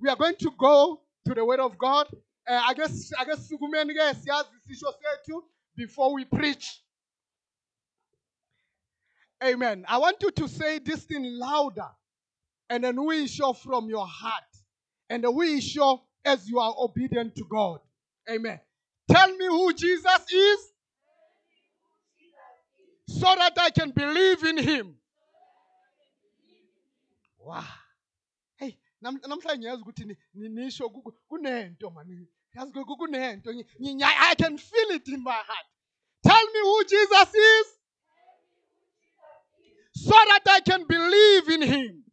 We are going to go to the Word of God. Uh, I guess I guess sikumeni ke siyazi isisho sethu before we preach. Amen. I want you to say this thing louder, and then we show from your heart, and we show as you are obedient to God. Amen. Tell me who Jesus is, so that I can believe in Him. Wow. Namhlanje ngiyazi ukuthi ni- ni- nisho ku- ku- kunento mani. Yazi ku- ku- kunento. I can feel it in my heart. Tell me who Jesus is, so that I can believe in Him.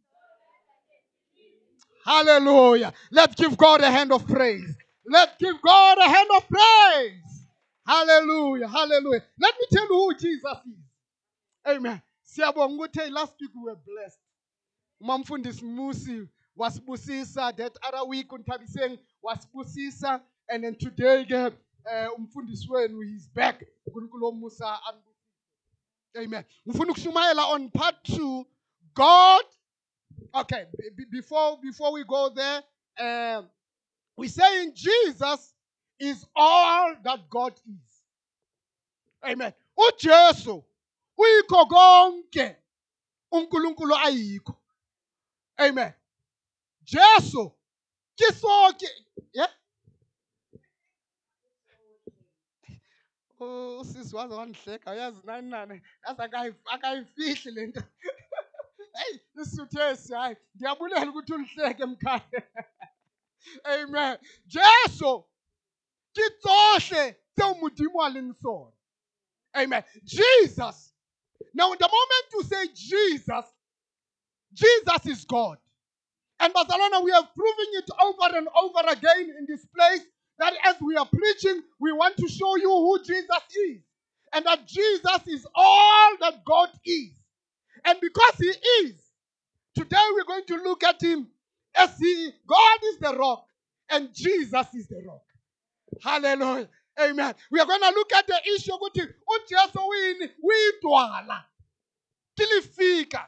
Hallelujah. Let's give God a hand of praise. Let's give God a hand of praise. Hallelujah. Hallelujah. Let me tell you who Jesus is. Amen. Siyabonga ukuthi last week we were blessed. umamfundisi musi wasibusisa that other week unthabiseng wasibusisa and then today ke eh, umfundisi wenu is back. Unkulunkulu amen. Ngifuna ukushumayela on part 2 god okay be- be- before before we go there um we saying jesus is all that god is. Amen. Ujesu uyikho konke unkulunkulu ayikho. Amen. Jesu kisoke. Yeah. Oh sisi waze wangihleka. Uyazi nani nani? Yazi akayi- akayifihli lento hey isithesi hayi. Ndiyabulela ukuthi ulihleke mkhaya amen. Jesu kitsohle tseo modimo a leng sona amen. Jesus. Now the moment you say Jesus Jesus is God And Barcelona, we have proven it over and over again in this place that as we are preaching, we want to show you who Jesus is. And that Jesus is all that God is. And because He is, today we're going to look at Him as He, God is the rock, and Jesus is the rock. Hallelujah. Amen. We are going to look at the issue ukuthi uJesu wini uyidwala. Kilifika.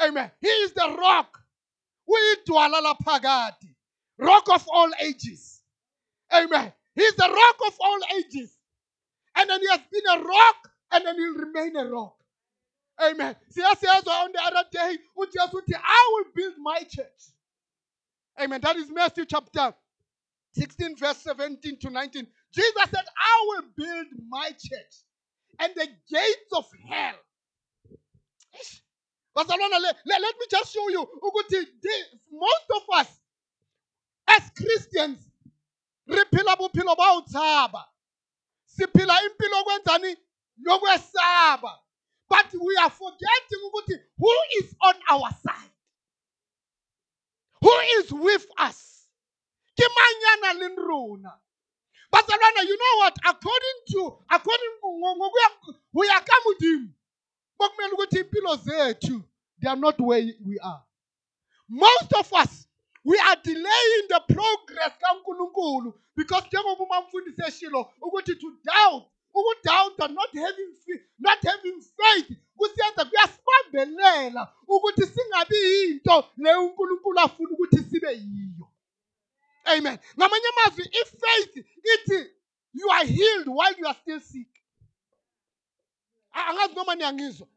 Amen. He is the rock. Uyidwala laphakade rock of all ages. Amen. He's the rock of all ages. And then he has been a rock and then he'll remain a rock. Amen. Siyasiyazwa on the other day ujesu uthi i will build my church. Amen. That is matthew chapter 16 verse 17 to 19 jesus said i will build my church and the gates of hell Bazalwana, let, let, let me just show you. Most of us as Christians re phela bophelo ba ho tshaba siphila impilo kwenzani yokwesaba. But we are forgetting ukuthi who is on our side? Who is with us? Ke manyana le rona you know what? According to according ngokuya ho ya ka modimo bokumele ukuthi impilo zethu they are not where we are. Most of us we are delaying the progress kaNkulunkulu because njengoba umamfundisi eshilo ukuthi to doubt and not having not having faith kusiyenza kuyasibambelela ukuthi singabi yinto le uNkulunkulu afuna ukuthi sibe yiyo. Amen. Ngamanye amazwi if faith ithi you are healed while you are still sick A- angazi noma niyangizwa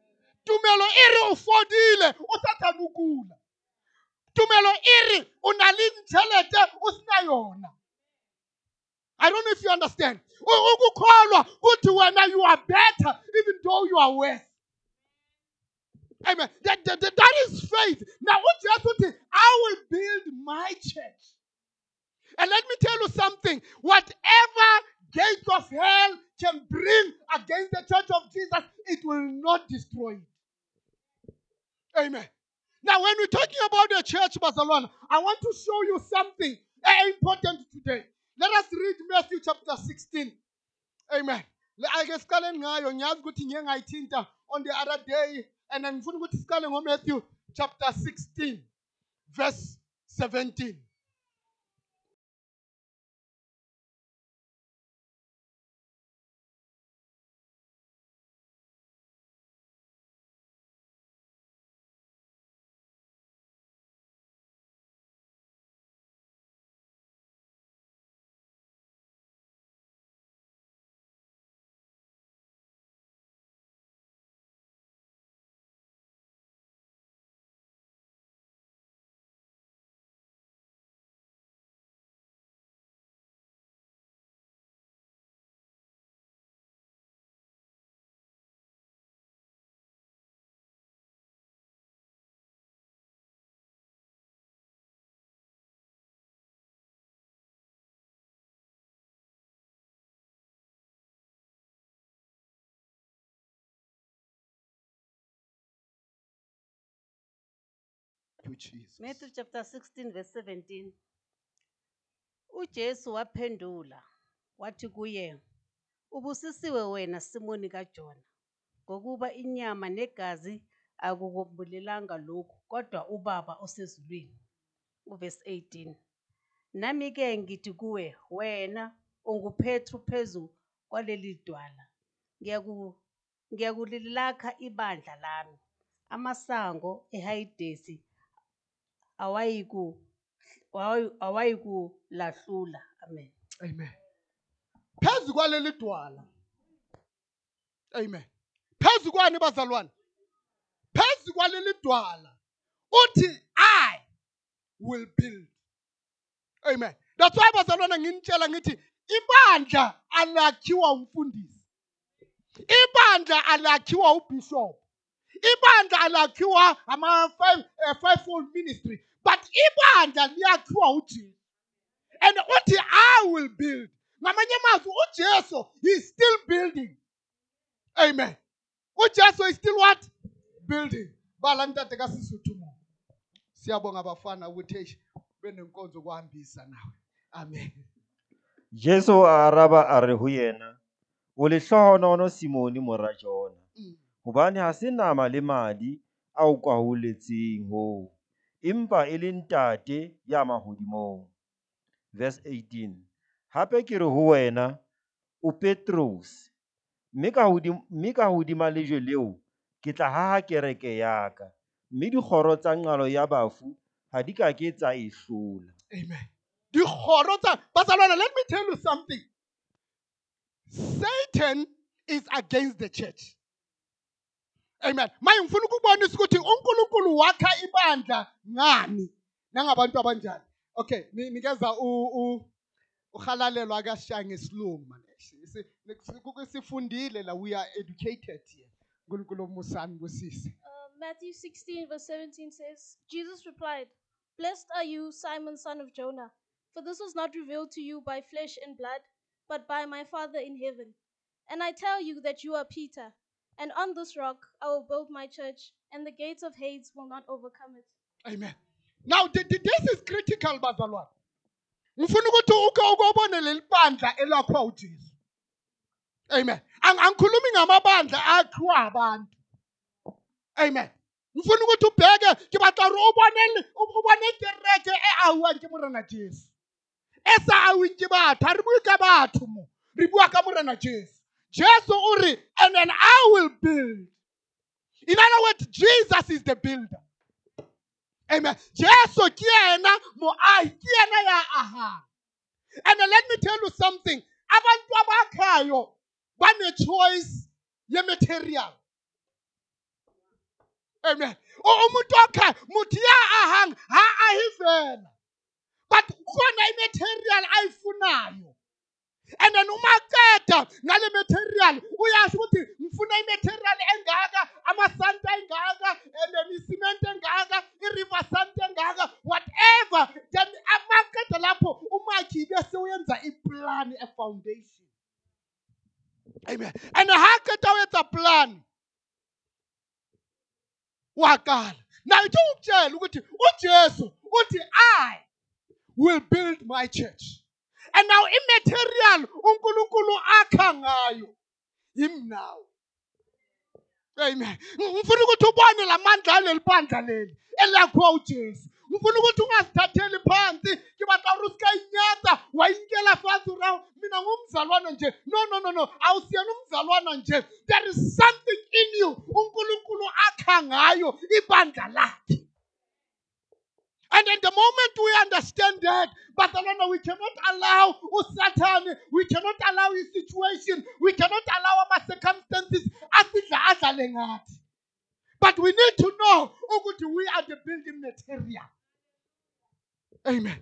tumelo iri ufodile usathanda ukula tumelo iri o na le tšhelete o sena yona. I don't know if you understand. Ukukholwa kuthi wena you are better even though you are worse. Amen. That, that, that, that is faith. Now ujesu uthi i will build my church. And let me tell you something. Whatever gates of hell can bring against the church of jesus it will not destroy it Amen. Now, when we're talking about the church, Barcelona, I want to show you something important today. Let us read Matthew chapter 16. Amen. Ake siqale on the other day and ngifuna ukuthi siqale ngoMatthew chapter 16 verse 17. You jesus. Matthew chapter 16 verse 17. uJesu waphendula wathi kuye ubusisiwe wena Simoni kaJona ngokuba inyama negazi akukumbulelanga lokhu kodwa ubaba osezulwini. Uverse 18 nami ke ngithi kuwe wena unguPetru phezu kwaleli dwala. Ngiyaku ngiyakulilakha ibandla lami amasango eHayidesi awayikulahlula amen. Amen. Phezu kwaleli dwala. Amen. Phezu kwani bazalwane? Phezu kwaleli dwala uthi i will build. Amen. That's why bazalwane nginitshela ngithi ibandla alakhiwa umfundisi. Ibandla alakhiwa ubishop ibandla alakhiwa ama five uh, fivefold ministry. But ibandla liyakhiwa ujesu and uthi i will build ngamanye amazwi ujesu is still building. Amen. Ujesu is still what? Building. Bala ntate kasisuthu mo siyabonga bafana ukuthi eish benenkonzo kuhambisa nawe. Amen. Jesu a araba a re ho yena, o lehlohonolo Simone mora Jona, Mm. hobane ha se nama le madi a o kwahuletseng hoo, empa e le ntate ya mahodimong. Verse 18. Hape ke re ho wena, o Petrus, mme ka hodima lejwe leo ke tla haha kereke ya ka, mme dikgoro tsa nqalo ya bafu ha di ka ke tsa e hlola. Amen. Dikgoro tsa bazalwane let me tell you something. Satan is against the church. Amen. Manje ngifuna ukubonisa ukuthi uNkulunkulu wakha ibandla ngani nangabantu abanjani. Okay, ni- nikeza uhalalelwa akashaya ngesilungu Sifundile la we are educated here. uNkulunkulu omusani kusisi. Uh, Matthew 16, verse 17 says, Jesus replied, Blessed are you, Simon, son of Jonah, for this was not revealed to you by flesh and blood, but by my Father in heaven. And I tell you that you are Peter, and on this rock I will build my church, and the gates of Hades will not overcome it. Amen. Now th- th- this is critical bazalwane. Ngifuna. Amen. Amen. Ngifuna ukuthi ubheke ke batla re o bone le- o o bone kereke e auwang morena Jesu. E sa batho, ha re bue ka batho mo. Re bua ka morena Jesu. Jesu o re and then I will build. In other words, Jesus is the builder. Amen. Jesu ke yena moahi, ke yena ya ahang. And let me tell you something. Abantu abakhayo bane choice ye-material. Amen. O umuntu okha muthi ya ahang ha ahi. But khona i-material ayifunayo. And then uma qeda ngale material uyasho ukuthi ngifuna i-material engaka amasanti engaka and then isimenti engaka i-river sand engaka whatever. Then uma qeda lapho umakhi bese uyenza iplan e-foundation. Amen. And ha qeda uyenza plan waqala nayo ke ukutshela ukuthi ujesu uthi i will build my church. And now immaterial uNkulunkulu akha ngayo. Him now amen. Ngifuna ukuthi ubone lamandla aleli bandla leli elakhiwa uJesu. Ngifuna ukuthi ungazithatheli phansi ke batla uri ska inyatsa wayinkela fasi ura mina ngumzalwana nje. No no no no. Awusiyena umzalwana nje. There is something in you uNkulunkulu akha ngayo ibandla lakhe. And at the moment we understand that, but Barcelona, we cannot allow Satan, we cannot allow his situation, we cannot allow our circumstances. But we need to know we are the building material. Amen.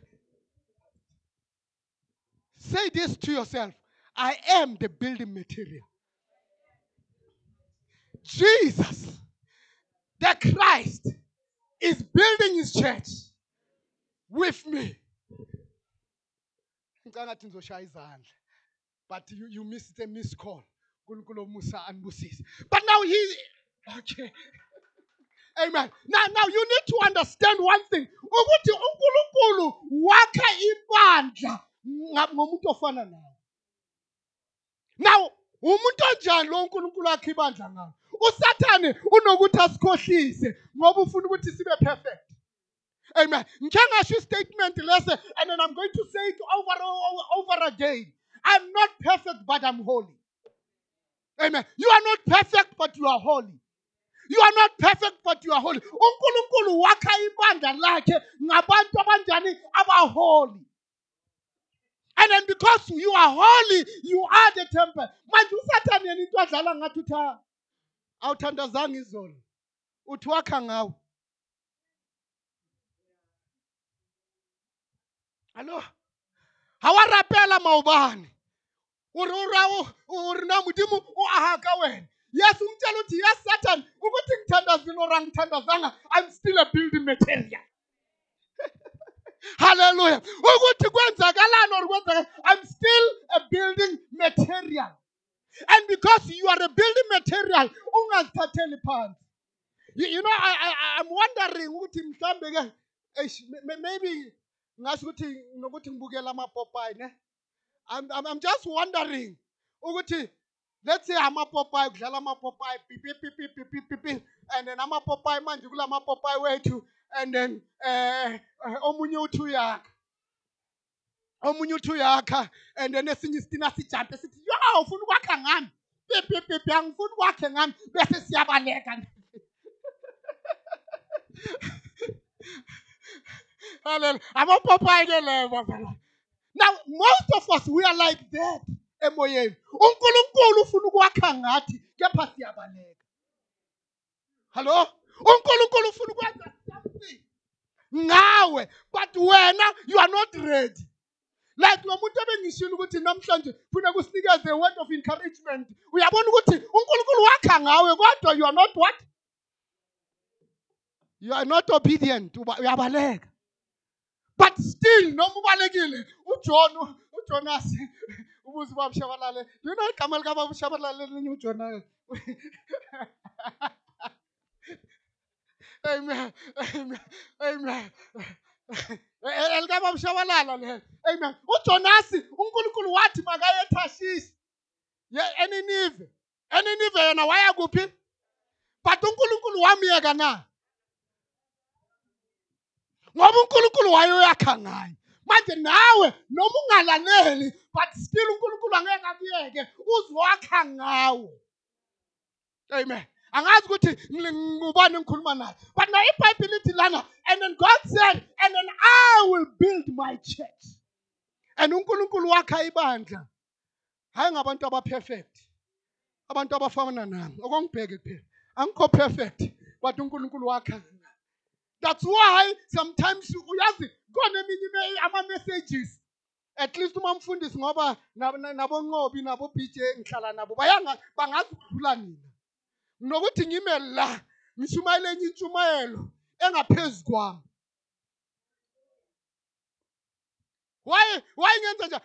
Say this to yourself I am the building material. Jesus, the Christ, is building his church with me. Ngicabanga ngathi ngizoshaya izandla. But you, you missed a missed call. uNkulunkulu omusa anibusise. But now he okay. Amen. Now, now you need to understand one thing. Ukuthi uNkulunkulu wakha ibandla ngomuntu ofana nawe. Now, umuntu onjani lo uNkulunkulu wakhe ibandla ngayo? usathane unokuthi asikhohlise ngoba ufuna ukuthi sibe perfect amen. Ngike ngasho istatement lese and then i'm going to say it over over, over again. I'm not perfect but i'm holy. Amen. You are not perfect but you are holy. You are not perfect but you are holy. Unkulunkulu wakha ibandla lakhe ngabantu abanjani? Abaholy. And then because you are holy you are the temple. Manje usathane yena into adlala ngathi utha ah, awuthandazanga izolo. Uthi wakha ngawo hallo ga wa rapela maobane? Uri uri na modimo o aha ka wena. Yes umtshela uthi yes satan ukuthi ngithandazile or angithandazanga i'm still a building material. Haleluya ukuthi kwenzakalani or kwenzakala i'm still a building material. And because you are a building material ungazithatheli phansi. You, you know I, I, I- i'm wondering ukuthi mhlambe ke eish, m- m- maybe ngasho ukuthi nokuthi ngibukela amapopayi ne? I'm, I'm, I'm just wondering ukuthi let's say amapopayi kudlala amapopayi pipi pipi pipi pipi and then amapopayi manje kula mapopayi wethu and then eh eh, omunye uthi uyakha. Omunye uthi uyakha and then esinye isitina sijampe sithi yo ufuna ukwakha ngami? Pipi pipi angifuni ukwakhe ngami bese siyabaleka Hallelujah. Ke leyo bafana. Now, most of us, we are like that emoyeni. uNkulunkulu ufuna ukwakha ngathi, kepha siyabaleka. Hello? uNkulunkulu ufuna ukwenza something ngawe, but wena you are not ready. Like lo muntu ebengishilo ukuthi namhlanje funa kusinikeze word of encouragement. Uyabona ukuthi uNkulunkulu wakha ngawe kodwa you are not what? You are not obedient. Uyabaleka. But still noma ubalekile uJohn uJonas ubuze ubaba Shabalala you know igama lika baba Shabalala elinye uJonas Amen Amen Amen elika eh, eh, eh, baba Shabalala le. Amen uJonas uNkulunkulu wathi makaye eTashish ye eNinive eNinive yena waya kuphi? But uNkulunkulu wamiyeka na ngoba uNkulunkulu wayoyakha ngayo manje nawe noma ungalaleli but still uNkulunkulu angeke akuyeke uzwakha ngawo amen. Angazi ukuthi ngubani engikhuluma naye. But na ibhayibhile ithi lana and then god said and then i will build my church and unkulunkulu wakha ibandla. Hayi ngabantu abaperfect abantu abafana nami. Okongibheke kuphela. Angikho perfect but unkulunkulu wakha. That's why sometimes uyazi khona eminye ama-messages. At least uma mfundisi ngoba nab- na- nabonqobi nabo-BJ ngihlala nabo bangazi ukudlula mina nokuthi ngime la ngishumayele enye intshumayelo engaphezu kwami. Why why ngenza nje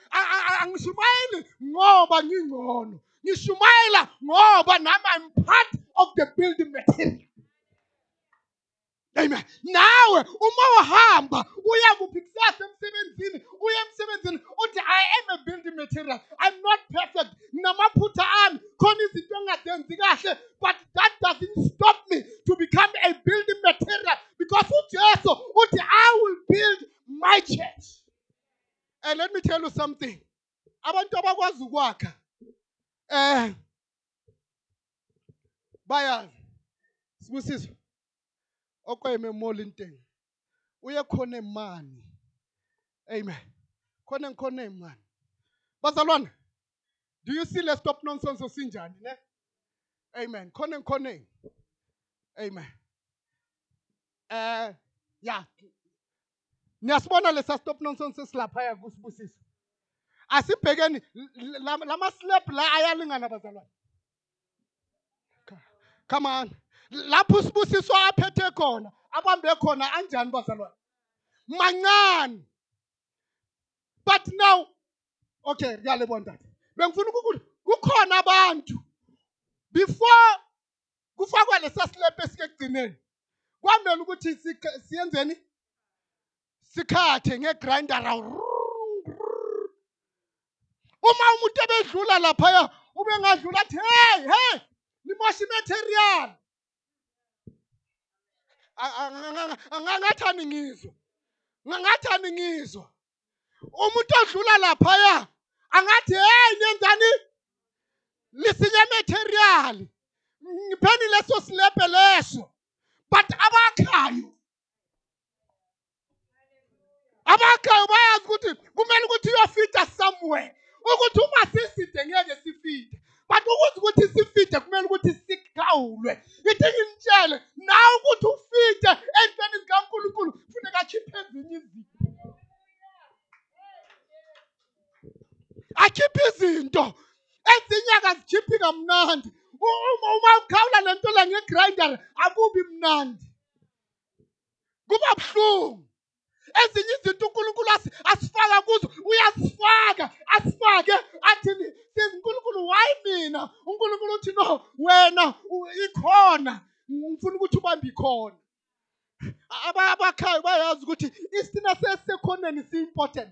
angishumayeli ngoba ngingcono. Ngishumayela ngoba nami I'm part of the building material. Amen. Nawe uma uhamba uya kuphi kusasa emsebenzini uya emsebenzini uthi I am a building material. I'm not perfect. Namaphutha ami khona izinto engazenzi kahle but that doesn't stop me to become a building material because uJesu uthi I will build my church. And let me tell you something. Abantu abakwazi ukwakha eh bayazi sibusiso okweme molinteng uye khona emani amen khona ngikhona emani bazalwane do you see le stop nonsense sinjani ne amen khona ngikhona amen eh ya niyasibona lesa stop nonsense silaphaya kusibusisa asibhekeni lama slap la ayalingana bazalwane come on lapho usibusiso aphethe khona abambe khona anjani bazalwane? Mancane but now okay ngiyalibona tata bengifuna ukuthi kukhona abantu. Before kufakwa lesa silepe esikegcineni kwamele ukuthi sik- siyenzeni? Sikhathe ngegrinder uma umuntu ebedlula laphaya ube ngadlula athi hey hey limosha imaterial angathani ngizwa ngathani ngizwa umuntu odlula laphaya angathi hey niyenzani lisinye material. Ngipheni leso silebhe leso. But abakhayo abakhayo bayazi ukuthi kumele ukuthi uyofita somewhere. Ukuthi uma siside ngeke sifide. But ukuze ukuthi sifide kumele ukuthi sikhawulwe ithi ngimtshele nawe ukuthi ufide entweni zikankulunkulu kufuneka akhiphe ezinye izinto. Akhiphe izinto. Ezinye akazikhiphi kamnandi. Uma uma ukhawula le nto le ngegrinder akubi mnandi. Kuba buhlungu. Ezinye izinto unkulunkulu asi- asifaka kuzo uyasifaka asifake. Athini sithi unkulunkulu why mina? Unkulunkulu uthi no wena ikhona. Ngifuna ukuthi ubambe ikhona. Aba- abakhayo bayazi ukuthi isitina sesisekhoneni si-important.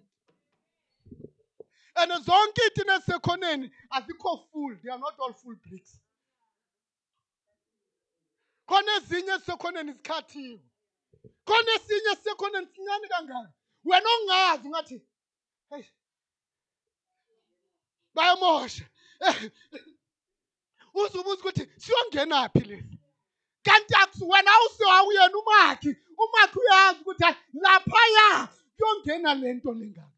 And zonke iitina ezisekhoneni azikho full they are not all full bricks. Khona ezinye ezisekhoneni zikhathiwe. Khona esinye esisekhoneni sincane kangaka? Wena ongazi ungathi hey bayamosha. Uzubuza ukuthi siyongenaphi lesi kanti wena awusewawuyena umakhi. Umakhi uyazi ukuthi hayi laphaya kuyongena le nto lengaka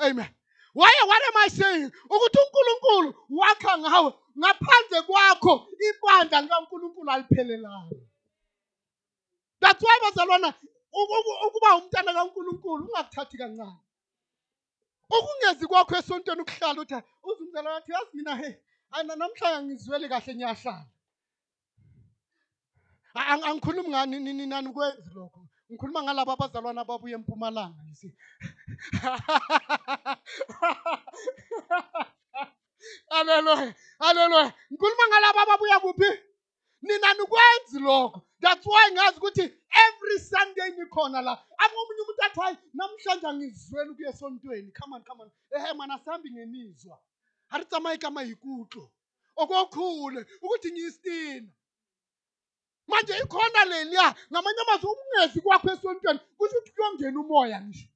amen. Waye what am i saying? Ukuthi unkulunkulu wakha ngawe ngaphandle kwakho ibandla likankulunkulu aliphelelanga. That's why bazalwana uku- uku- ukuba umntana kankulunkulu ungakuthathi kancane. Ukungezi kwakho esontweni ukuhlala uthi uze umzalwane athi yazi mina he ana namhlanje ngizwele kahle ngiyahlala. A- ang- angikhulumi ngani nini nani kwenzi lokho? Ngikhuluma ngalabo abazalwana ababuya empumalanga you see. Haleluya haleluya ngikhuluma ngalabo ababuya kuphi? Nina nikwenzi lokho? That's why ngazi ukuthi every sunday nikhona la. Akomunye umuntu athi hayi namhlanje angizweli ukuya esontweni. Come on come on. Ehe mana sihambi ngemizwa. Ha re tsamaye ka maikutlo okokhule ukuthi ngiyistina. Manje ikhona leliya ngamanye amazwi ukungezi kwakho esontweni kusho ukuthi kuyongena umoya ngisho.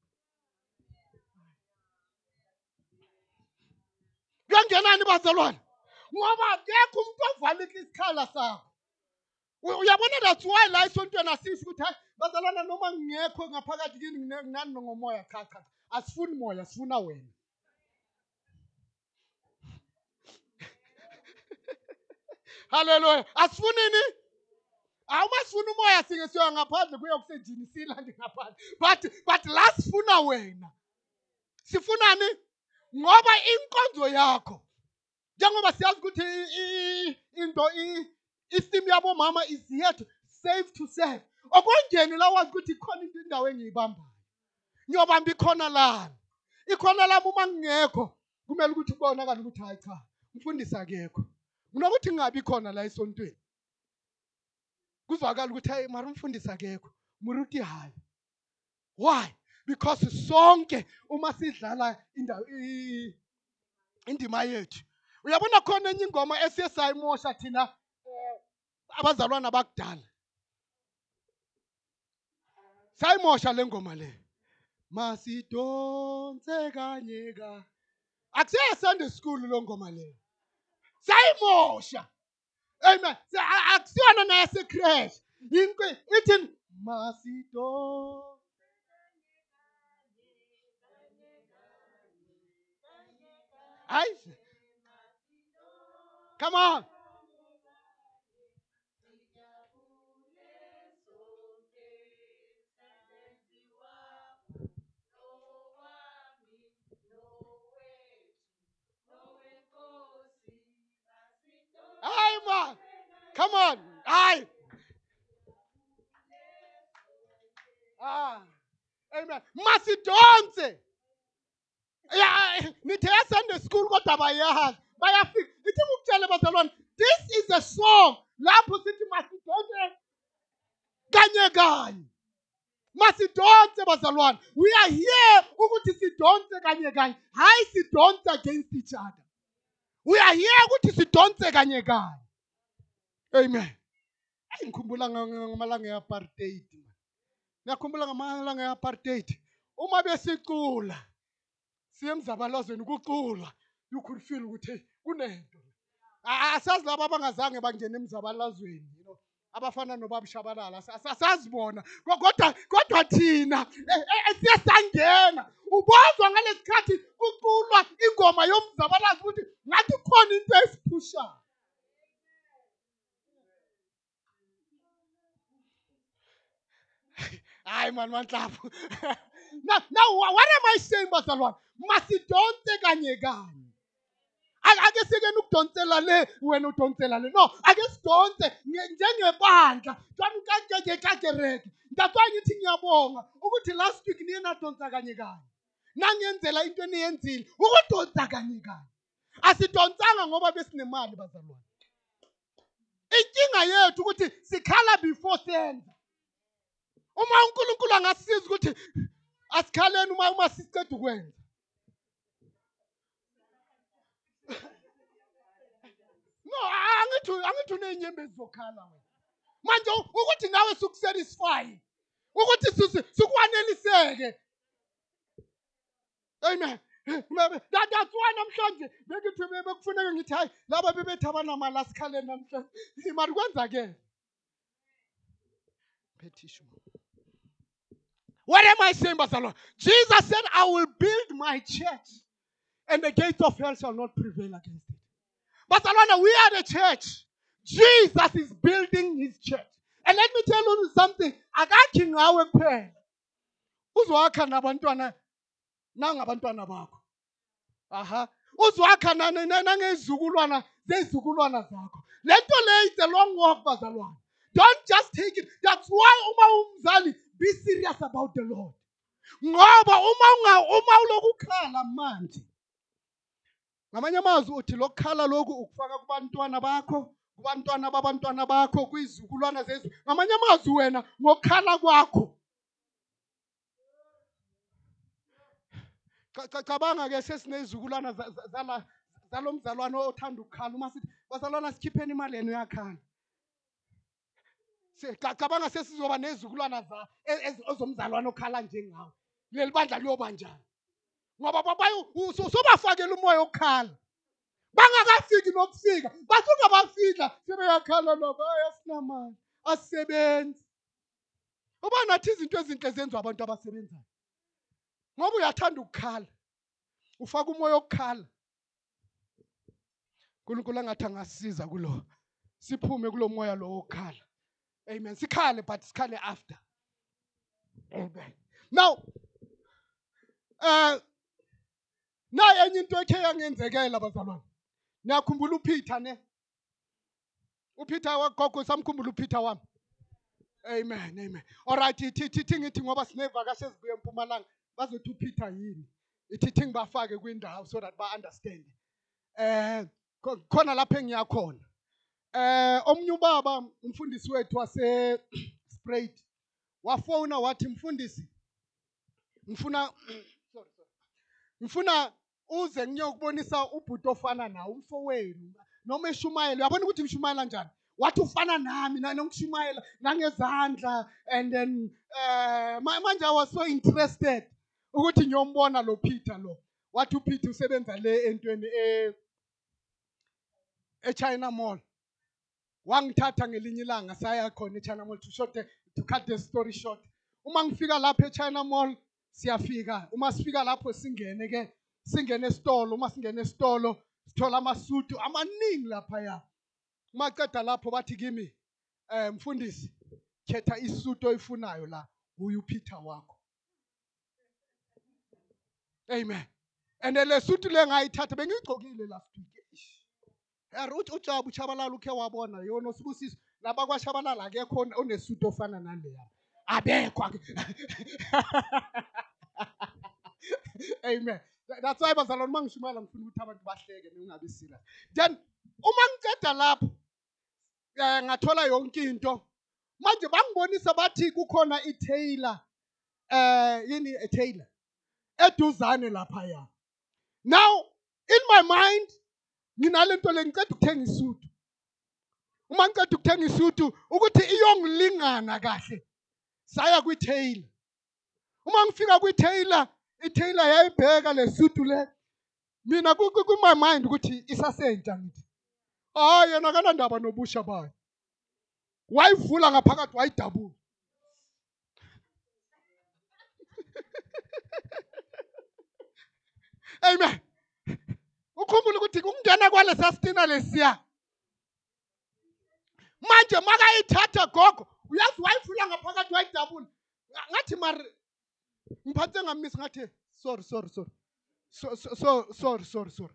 Kuyangenani bazalwane? Ngoba akekho umuntu ovalika isikhala sakho. U- uyabona that's why la esontweni asisho ukuthi hayi bazalwana noma ngingekho ngaphakathi kini ngine- nginani ngomoya cha cha asifuni moya sifuna wena. Haleluya asifunini hayi uma sifuna umoya singe siyoya ngaphandle kuye kusejini silande ngaphandle. But but la sifuna wena sifunani ngoba inkonzo yakho njengoba siyazi ukuthi i- i- into i- isteam yabomama is yet safe to serve okongeni la wazi ukuthi ikhona into indawo engiyibambayo. Ngiyobamba ikhona lami ikhona lami uma ngingekho kumele ukuthi kubonakale ukuthi hayi cha umfundisi akekho kunokuthi ngingabi khona la esontweni. Kuzwakala ukuthi hayi mara umfundisi akekho muruti hayi. Why? Because sonke uma sidlala indawo indima yethu. Uyabona khona enye ingoma esiye sayimosha thina? Abazalwana bakudala. Sayimosha le ngoma le. Masidonse kanye ka. Akusiye sunday school lo ngoma le. Sayimosha. Amen akusiyona nayasecrash Yinke- ithi masido hayi come on hayi man come on hayi ah amen masidonse ya nithe yasunday school bayazi bayafika ithi ngikutshele bazalwane this is a song. Lapho sithi masidonse kanye kanye. Masidonse bazalwane we are here ukuthi sidonse kanye kanye. Hayi sidonse against each other. We are here ukuthi sidonse kanye kanye. Amen. Ayi, ngikhumbula nga- nga- ngamalanga e-apartheid ngiyakhumbula ngamalanga e-apartheid. Uma besicula siye emzabalazweni kuculwa. You could feel ukuthi hey kunento A- asazi laba abangazange bangena emzabalazweni you know abafana nobabishabalala asazibona kodwa kodwa thina eh, eh, siye sangena ubozwa ngalesikhathi kuculwa ingoma yomzabalazi ukuthi ngathi khona into esiphushayo. Hayi mani manhlapu now, now wha- what am i saying bazalwane? Masidonse kanye kanye Ake- sikeni ukudonsela le wena udonsela le. No ake sidonse nge- njengebandla that's why ngithi ngiyabonga ukuthi last week niye nadonsa kanye kanye. Nangenzela into eniyenzile ukudonsa kanye kanye. Asidonsanga ngoba besinemali bazalwane. Inkinga yethu ukuthi sikhala before senza. Uma unkulunkulu angasisiza ukuthi asikhaleni uma uma sisiceda ukwenza. No angithi angithi uney'nyembezi zokhala wena. Manje ukuthi nawe sikusatisfy ukuthi sikwaneliseke amen. That- that's why namhlanje bekithi be- bekufuneka ngithi hayi laba bebethi abanamali asikhaleni namhlanje. Mari kwenza-ke petition. What am I saying, Bazalwane? Jesus said, I will build my church, and the gates of hell shall not prevail against it. Bazalwane, we are the church. Jesus is building his church. And let me tell you something. Akakhi ngawe kuphela. Uzwakha nabantwana nangabantwana bakho. Aha. Uzwakha na- na- na- nangezizukulwana zezizukulwana zakho. Le nto le is a long walk, bazalwane. Don't just take it. That's why uma umzali be serious about the Lord. Ngoba uma unga uma uloku ukhala manje. Ngamanye amazwi uthi lokukhala lokhu ukufaka kubantwana bakho, kubantwana babantwana bakho, kuyizukulwana zezwe. Ngamanye amazwi wena ngokukhala kwakho. Ca- ca- Cabanga ke sesinezizukulwana za- za- zala zalomzalwane othanda ukukhala uma sithi bazalwana sikhipheni imali yenu yakhala. Se- ca- cabanga sesizoba nezizukulwana za e- ezi- ezomzalwane okhala njengawe leli bandla liyoba njani ngoba babayo sobafakela umoya okukhala bangakafiki nokufika bathi ungabafika sebeyakhala nabo hayi asinamali asisebenzi uba nathi izinto ezinhle zenziwa abantu abasebenzayo ngoba uyathanda ukukhala ufaka umoya okukhala unkulunkulu angathi angasisiza kulo siphume kulo moya lo wokukhala Amen. Sikhale but sikhale after. Amen. Now eh na enye into ekhe yangenzekela bazalwane. Niyakhumbula uPeter ne? uPeter wagogo samkhumbula uPeter wami. Amen. Amen. Alright ithi ithi ngithi ngoba sinevakashe ezibuye eMpumalanga bazothi uPeter yini? Ithi ithi ngibafake kwindawo so that ba understand. Eh kho- khona lapho engiyakhona. eh omunye ubaba umfundisi wethu wase Sprayed wafona wathi mfundisi ngifuna sorry sorry ngifuna uze ngiyokubonisa ubhuti ofana nawe umfowenu noma eshumayela uyabona ukuthi ngishumayela kanjani wathi ufana nami na nokushumayela nangezandla and then eh ma- manje I was so interested ukuthi ngiyombona lo Peter lo. Wathi uPeter usebenza le entweni e eChina Mall. Wangithatha ngelinye ilanga saya khona eChina Mall to short to cut the story short. Uma ngifika lapha eChina Mall siyafika. Uma sifika lapho singene ke singene esitolo uma singene esitolo sithola amasudu amaningi lapha ya uma qeda lapho bathi kimi eh mfundisi khetha isudu oyifunayo la uyu Peter wakho. Amen. And le suit le ngayithatha bengiyigcokile last week Eish. Er uthi uJabu Chabalala ukhe wabona yona sibusiso labakwashabalala akekho one- onesuit ofana naleya abekho amen. That's why bazalwane uma ngishumayela ngifuna ukuthi abantu bahleke ningabi serious then uma ngiceda lapho eh ngathola yonke into manje bangibonisa bathi kukhona i-tailor eh yini i-tailor eduzane laphaya. Now in my mind nginalento le ngiceda ukuthenga isudu. Uma ngiceda ukuthenga isudu ukuthi iyongilingana kahle saya kwi-tailor. Uma ngifika kwi-tailor i-tailor yayibheka le sudu le. Mina ku- ku- ku-my mind ukuthi isasentsha ngithi hayi yena kanandaba nobusha bayo. Wayivula ngaphakathi wayidabula. Amen. Ukhumbule ukuthi ukungena kwalesa sitina lesiya manje makayithatha gogo uyazi wayivula ngaphakathi wayidabula. Nga- ngathi mari ngiphathe ngamisa ngathi sorry sorry sorry. So, so, so, sorry sorry sorry.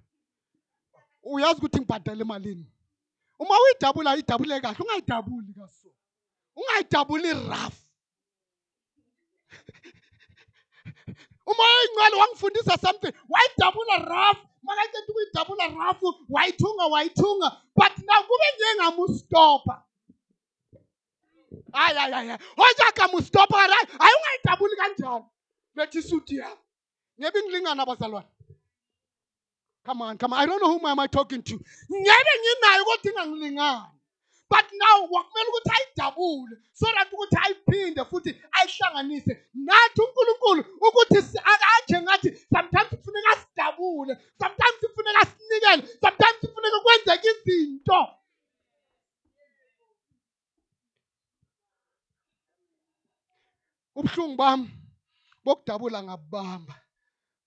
Uyazi ukuthi ngibhadale emalini? Uma uyidabula ayidabule kahle ungayidabuli kaso. Ungayidabuli rough. Uma oyingcwele wangifundisa something wayidabula rough. Makaceda ukuyidabula rough wayithunga wayithunga. But now kube njengamustopa hayi hayi hayi ojakhamustopa hayi hayi ungayidabuli kanjalo. Lethi isuti yami ngebe ngilingana abazalwane Come on, come on. I don't know whom am I talking to. Ngeke nginayo kodwa ingangilingani. But now wakumele ukuthi ayidabule so that ukuthi ayiphinde futhi ayihlanganise nathi uNkulunkulu ukuthi si- akakhe ngathi sometimes kufuneka sidabule sometimes kufuneka sinikele sometimes kufuneka kwenzeke izinto ubuhlungu bami bokudabula ngabamba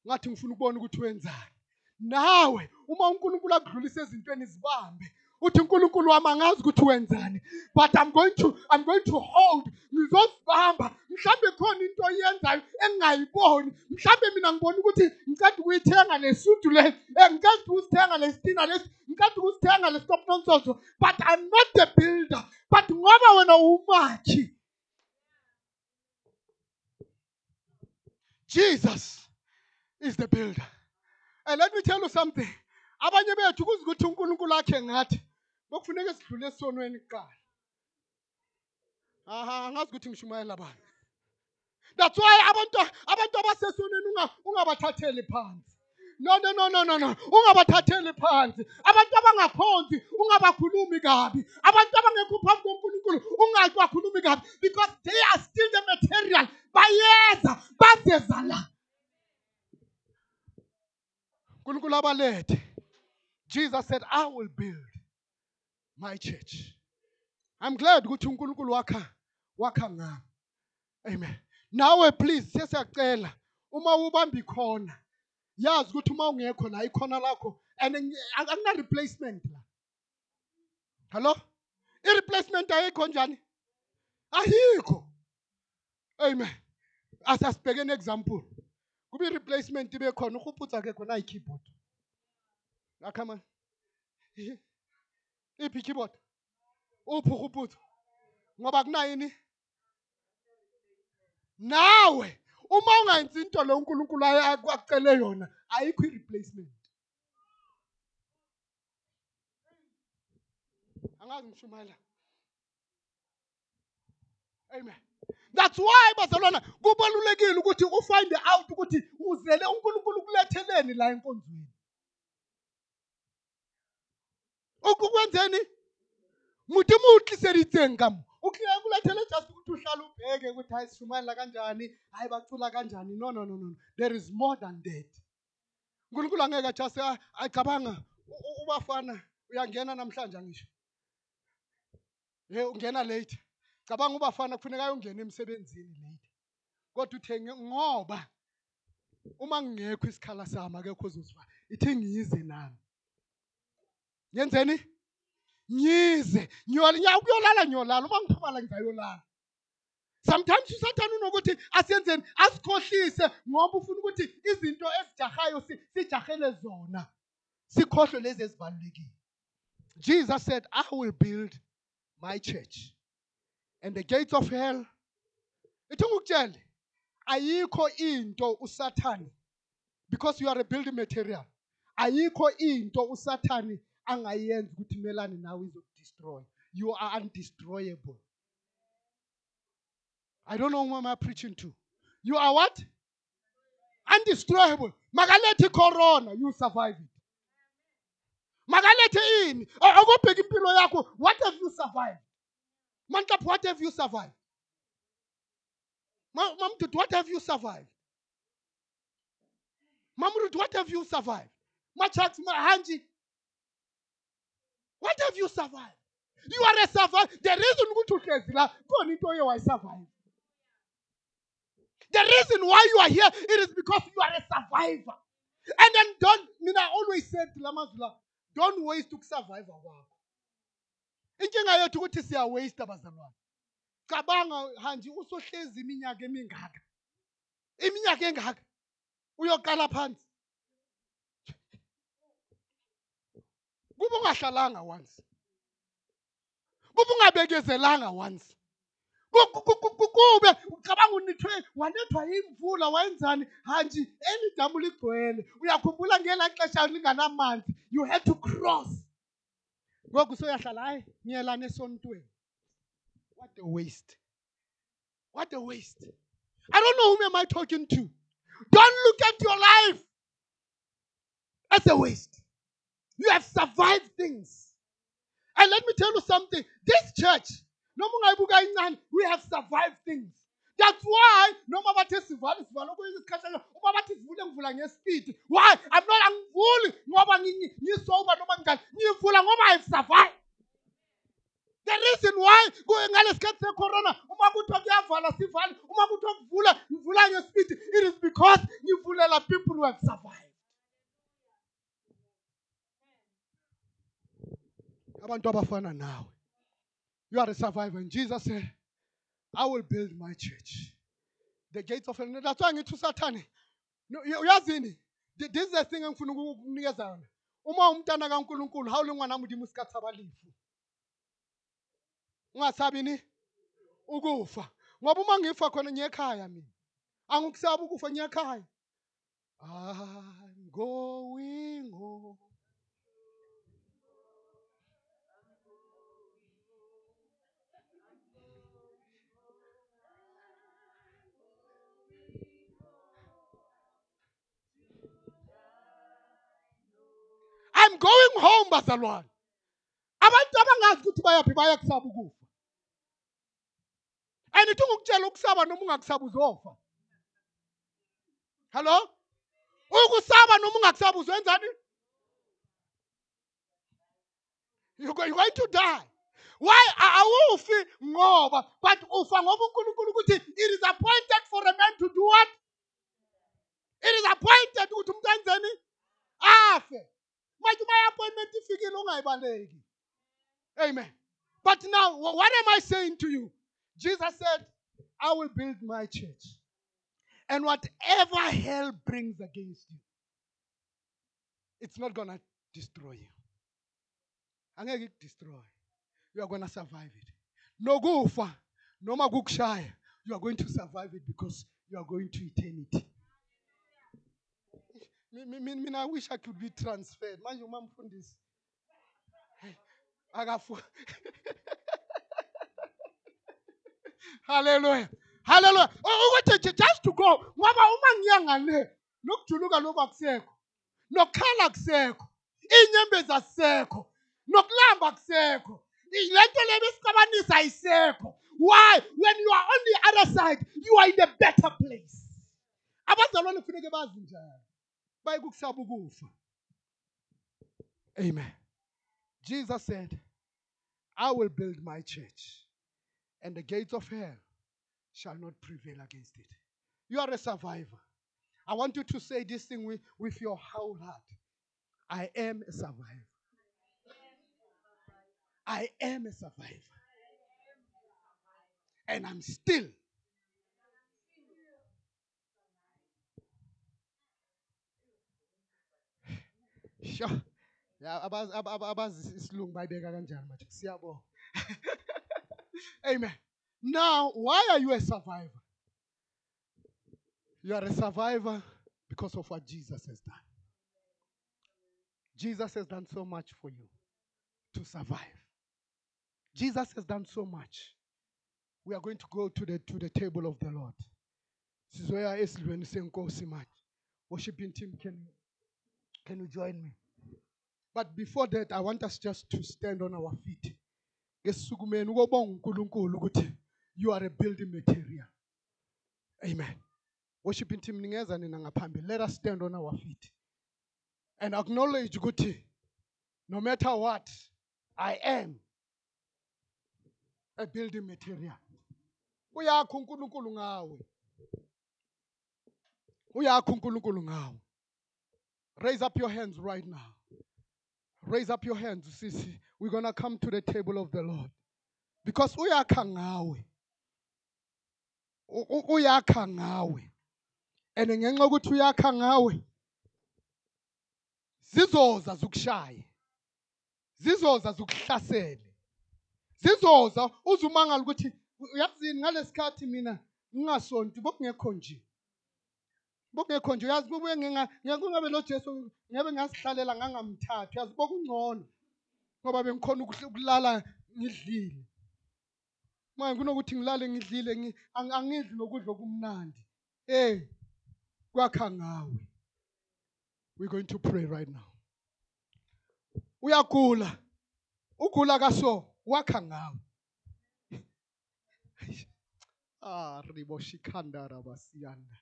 ngathi ngifuna ukubona ukuthi wenzani. Nawe uma uNkulunkulu akudlulisa ezintweni zibambe uthi uNkulunkulu wami angazi ukuthi wenzani but I'm going to I'm going to hold. Ngizosibamba mhlambe khona into oyenzayo engingayiboni. Mhlambe mina ngibona ukuthi ngicela ukuyithenga lesudu le eh, ngicela ukusithenga lesitina lesi ngicela ukusithenga lesitop nonsense but I'm not the builder. But ngoba wena umakhi Jesus is the builder And let me tell you something. Abanye bethu kuze ukuthi uNkulunkulu akhe ngathi bokufuneka sidlule esonweni kuqala. Aha, angazi ukuthi ngishumayela bani. That's why abantu abantu abasesonweni unga ungabathatheli phansi. No no no no no no. Ungabathatheli phansi. Abantu abangakhonzi ungabakhulumi kabi. Abantu abangekho phambi koNkulunkulu ungabakhulumi kabi because they are still the material. Bayeza bazeza la. uNkulunkulu abalethe. Jesus said, I will build my church. I'm glad ukuthi uNkulunkulu wakha wakha ngami. Amen. Nawe please sesiyacela uma ubamba ikhona yazi ukuthi uma ungekho la ikhona lakho and ngi- ak- akuna replacement la. Hello? I-replacement ayikho njani? Ayikho. Amen. Asasibheke example. Kube i-replacement ibe khona ukhuputsa ke khona i-keyboard. Ah come on. Iphi i-keyboard? Uphi ukhuputsa? Ngoba kunayini? Nawe uma ungayenzi into lo uNkulunkulu aye akucele yona ayikho i-replacement. Angazi ngishumayela. Amen. That's why bazalwana kubalulekile ukuthi ufind out ukuthi uzele uNkulunkulu kuletheleni la enkonzweni. Ukukwenzeni? Muthi muhliseditseng kam. Ukhiya kulethele just ukuthi uhlale ubheke ukuthi hayi sishumayela kanjani, hayi bacula kanjani. No no no no. There is more than that. uNkulunkulu angeke just ah, ayicabanga u- u- ubafana uyangena namhlanje ngisho. Hey ungena late. Cabanga ubafana kufuneka ayongena emsebenzini late. Kodwa uthenge ngoba uma ngingekho isikhala sami akekho ozozwa. Ithi ngiyize nami. Yenzeni? Nyize. Nyola nyakuyolala nyolala uma ngiphuma la ngizayolala. Sometimes usathana unokuthi asiyenzeni asikhohlise ngoba ufuna ukuthi izinto ezijahayo si- sijahele zona. Sikhohlwe lezi ezibalulekile. Jesus said, I will build my church. And the gates of hell. Ithi ngikutshele ayikho into usathani because you are a building material. Ayikho into usathani angayenza ukuthi melane nawe izokudestroy. You are undestroyable. I don't know who am I preaching to. You are what? Undestroyable. Makalethi corona, you survive it. Makalethi ini? A- Akubheka impilo yakho, what have you survived? Mantap, what have you survived? Ma- Mam Dudu, what have you survived? Mamrut, what have you survived? Machaks, Mahanji, what have you survived? You are a survivor. The reason ukuthi uhlezi la khona into oye wayisurvive. The reason why you are here, it is because you are a survivor. And then don't, I always said to Lamazula, don't waste ukusurvive kwakho. Inkinga yethu ukuthi siya waste abazalwane. Cabanga hanji usohlezi iminyaka emingaka. Iminyaka engaka. Uyoqala phansi. Kuba ungahlalanga once. Kuba ungabekezelanga once. Ku- ku- ku- ku- ku- kube ucabanga unithwe wanethwa yimvula wayenzani? Hanji eli damu ligcwele. Uyakhumbula ngela xesha linganamanzi? You had to cross. Ngoku soyahlala hayi ngiyelana esontweni. What a waste. What a waste. I don't know whom am i talking to. Don't look at your life as a waste. You have survived things. And let me tell you something. This church we have survived things. That's why noma bathi sivale sivale okuyini isikhashana uma bathi sivule ngivula ngespeed. Why? I'm not angivuli ngoba ngi- ngisoba noma njani. Ngivula ngoba i've survived. The reason why ku- ngalesikhathi secorona uma kuthiwa kuyavala sivale uma kuthiwa kuvula ngivula ngespeed it is because ngivulela people who have survived abantu abafana nawe. You are a survivor. And jesus said i will build my church. The gates of hell. That's why ngithi usathane no, uy- uyazini Th- this is the thing engifuna uku- ukukunikeza yona. Uma umntana kankulunkulu hawule ngwana modimo se ka tshaba lefu ungasabi ni ukufa. Ngoba uma ngifa khona ngiye ekhaya mina angikusaba ukufa ngiye ekhaya. I'm going home. I'm going home bazalwane abantu abangazi ukuthi bayaphi bayakusaba ukufa and ithi ngikutshela ukusaba noma ungakusaba uzofa hello ukusaba noma ungakusaba uzwenzani You're go- you're going to die. Why awufi ngoba but ufa ngoba uNkulunkulu ukuthi it is appointed for a man to do what? It is appointed ukuthi umuntu enzeni? Afe. Manje uma appointment ifikile ungayibaleki. Amen. But now what am I saying to you? Jesus said, I will build my church. And whatever hell brings against you, it's not to destroy you. angeke ikudestroy you are to survive it No nokufa noma kukushaya you are going to survive it because you are going to eternity mina i wish i could be transferred. Manje uma mfundisi. Hey, akafu haleluya haleluya U- ukuthi ju- just to go. Ngoba uma ngiya ngale nokujuluka lokhu akusekho. Nokukhala akusekho. Iy'nyembezi azisekho. Nokulamba akusekho. I- le nto le besixabanisa ayisekho. Why? When you are on the other side you are in a better place. Abazalwane kufuneke bazi njalo. Amen. Jesus said i will build my church and the gates of hell shall not prevail against it. You are a survivor. I want you to say this thing with, with your whole heart. I am a survivor. I am a survivor. And I'm still. Sure. Ya abazi ab- ab- abazi isilungu bayibeka kanjani manje siyabonga. Amen. Now, why are you a survivor? You are a survivor because of what Jesus has done. Jesus has done so much for you to survive. Jesus has done so much we are going to go to the to the table of the lord this is sizoya esidlweni senkosi manje worshiping team can can you join me? But before that i want us just to stand on our feet. You are a building material. Amen. Worshiping team ningeza nina ngaphambili let us stand on our feet and acknowledge ukuthi no matter what i am a building material. Uyakho uNkulunkulu raise up your hands right now. Raise up your hands sisi. We're going to come to the table of the lord. Because uyakha ngawe U- u- uyakha ngawe and ngenxa ukuthi uyakha ngawe zizoza zikushaye zizoza zikuhlasele zizoza uzumangala ukuthi uyazini ngalesikhathi mina ngingasonti bokungekho nje. Bokungekho nje uyazi kubuye ngingabe lo Jesu ngabe ngasihlalela ngangamthatha uyazi bokungcono ngoba bengikhona ukulala ngidlile. Manje kunokuthi ngilale ngidlile ngi- ang- angidli nokudla okumnandi. Eh kwakha ngawe. We're going to pray right now. Uyagula ugula kaso wakha ngawe. Ah ribo shikhanda rabasiyanda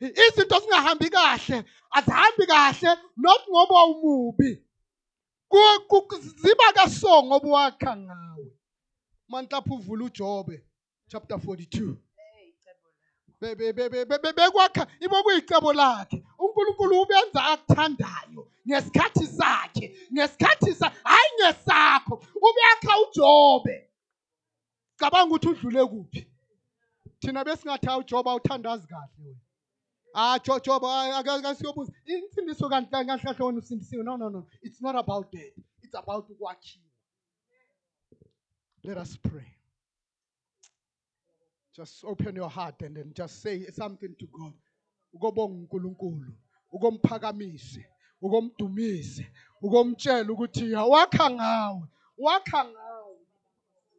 izinto zingahambi kahle azihambi kahle not ngoba umubi. Ziba kaso ngoba wakha ngawe. Manhlapha uvula ujobe chapter 42 Be- be- be- be- be- be- bekwakha ibo kuyicebo lakhe. Unkulunkulu ubenza akuthandayo ngesikhathi sakhe ngesikhathi sa hayi ngesakho. Ubeyakha ujobe. Cabanga ukuthi udlule kuphi? Thina besingathi hawu ujobe awuthandazi kahle wena. Ah Jo- jobe akasiyobuza insindiso kahle wena usindisiwe no no no it's not about that it's about ukwakhiwa let us pray just open your heart and then just say something to God. Ukobonga uNkulunkulu, ukomphakamise, ukomdumise, ukomtshela ukuthi wakha ngawe, wakha ngawe.